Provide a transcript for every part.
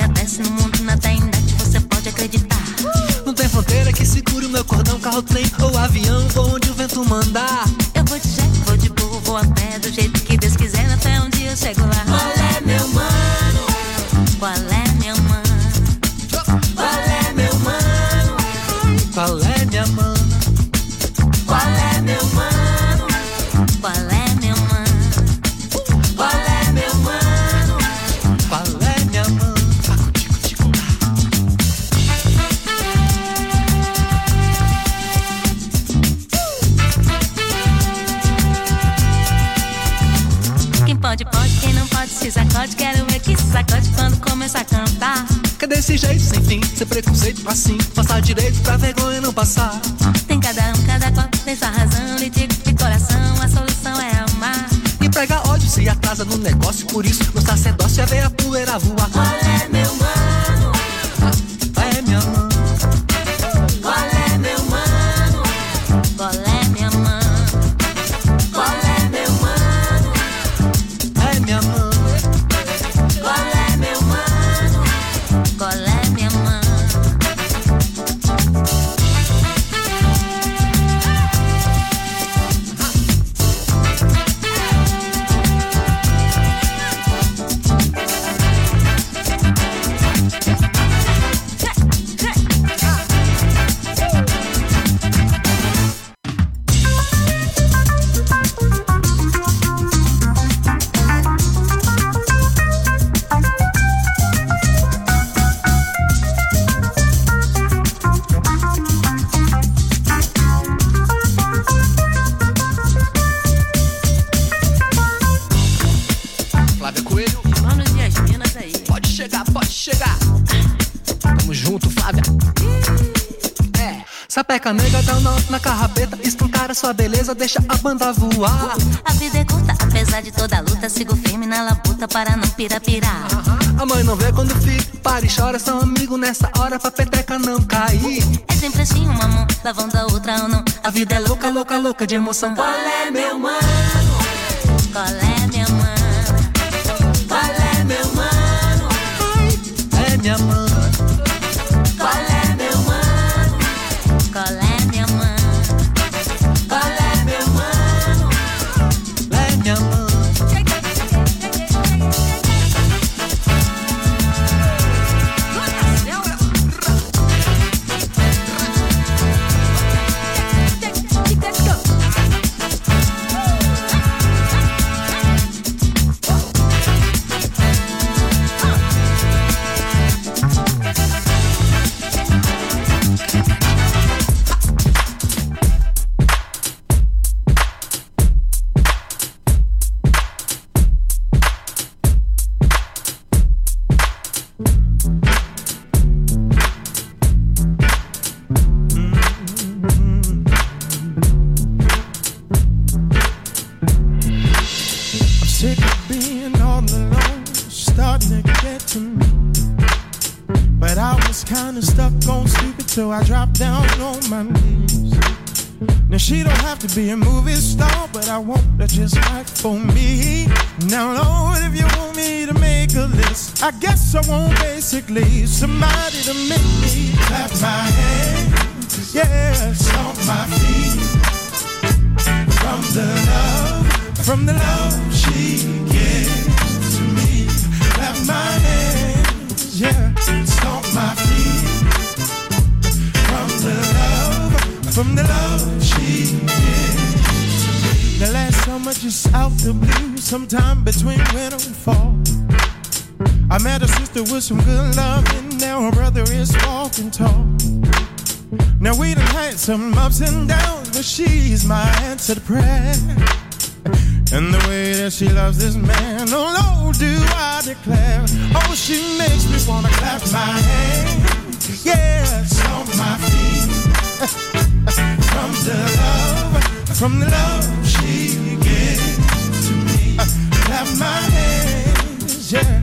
sonríe, se atrasa no negócio, por isso no sacerdócio é ver a poeira voar. É meu deixa a banda voar. A vida é curta, apesar de toda luta, sigo firme na labuta para não pirapirar. A mãe não vê quando fica, para e chora, são amigos nessa hora pra peteca não cair. É sempre assim, uma mão lavando a outra ou não. A vida é louca, louca, louca de emoção. Qual é meu mano? Qual é minha mano? Qual é meu mano? É minha mãe. Basically somebody to make me clap my hands, yeah, stomp my feet from the love, from the love she gives to me. Clap my hands, yeah, stomp my feet from the love, from the love she gives to me. The last summer, just out the blue, sometime between winter and fall. I met a sister with some good some ups and downs, but she's my answer to prayer. And the way that she loves this man, oh Lord, do I declare. Oh, she makes me wanna clap my hands, yeah, stomp my feet. From the love, from the love she gives to me. Clap my hands, yeah,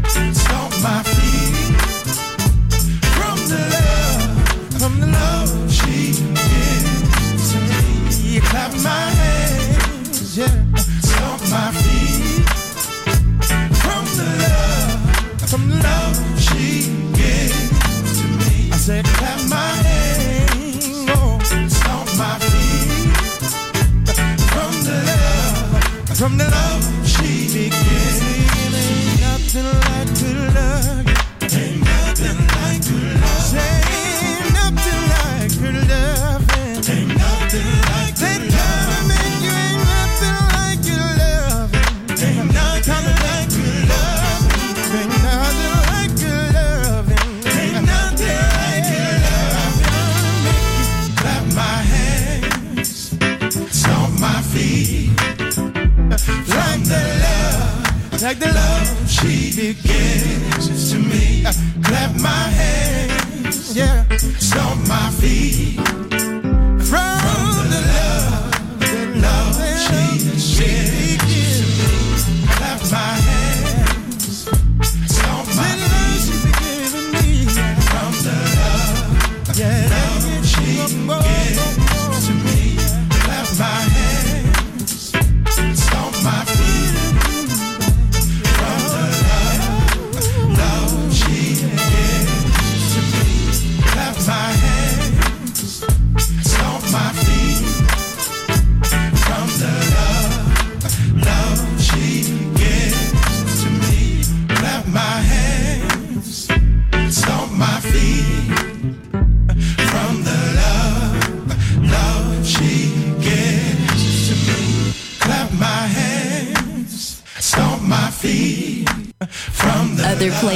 she begins to me. Clap my hands,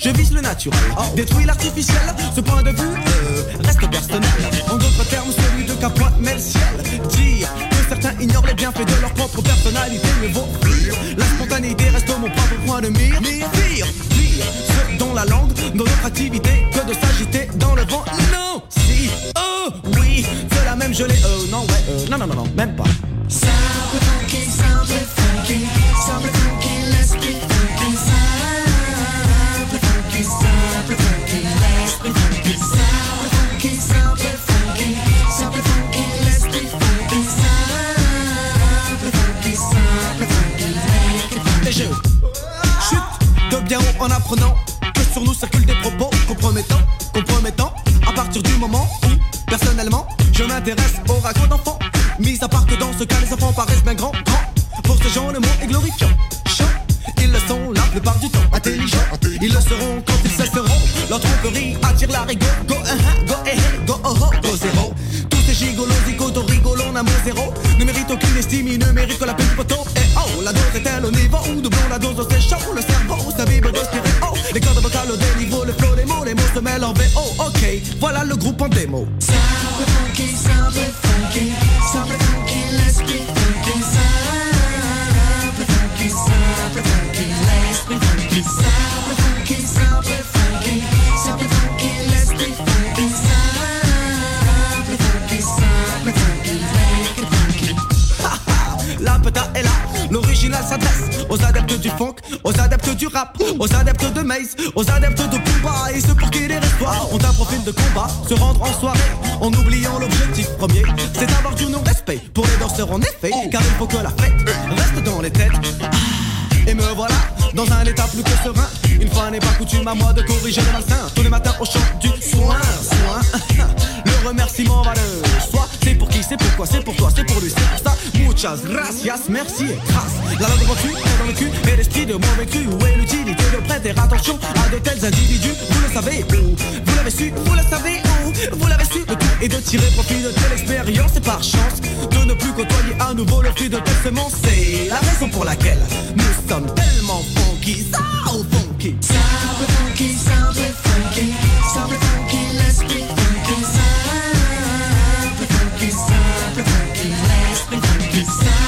je vise le naturel. Détruis l'artificiel, ce point de vue aux adeptes de combat et ceux pour qui les l'espoir ont un profil de combat, se rendre en soirée en oubliant l'objectif premier, c'est d'avoir du non-respect pour les danseurs en effet, oh. car il faut que la fête reste dans les têtes. Ah. Et me voilà dans un état plus que serein. Une fois n'est pas coutume à moi de corriger le malsain. Tous les matins au chant du soin, soin. Le remerciement va le soi. C'est pour qui, c'est pourquoi, c'est pour toi, muchas gracias, merci et grâce. La langue reçue, dans le cul, et l'esprit de mon vécu. Où est l'utilité de prêter attention à de tels individus Vous le savez, où? Vous l'avez su, vous le savez, où? Vous l'avez su, tout et de tirer profit de telle expérience et par chance de ne plus côtoyer à nouveau le fruit de telle semence. C'est la raison pour laquelle nous sommes tellement funky, so funky. Sound funky, funky. Peace.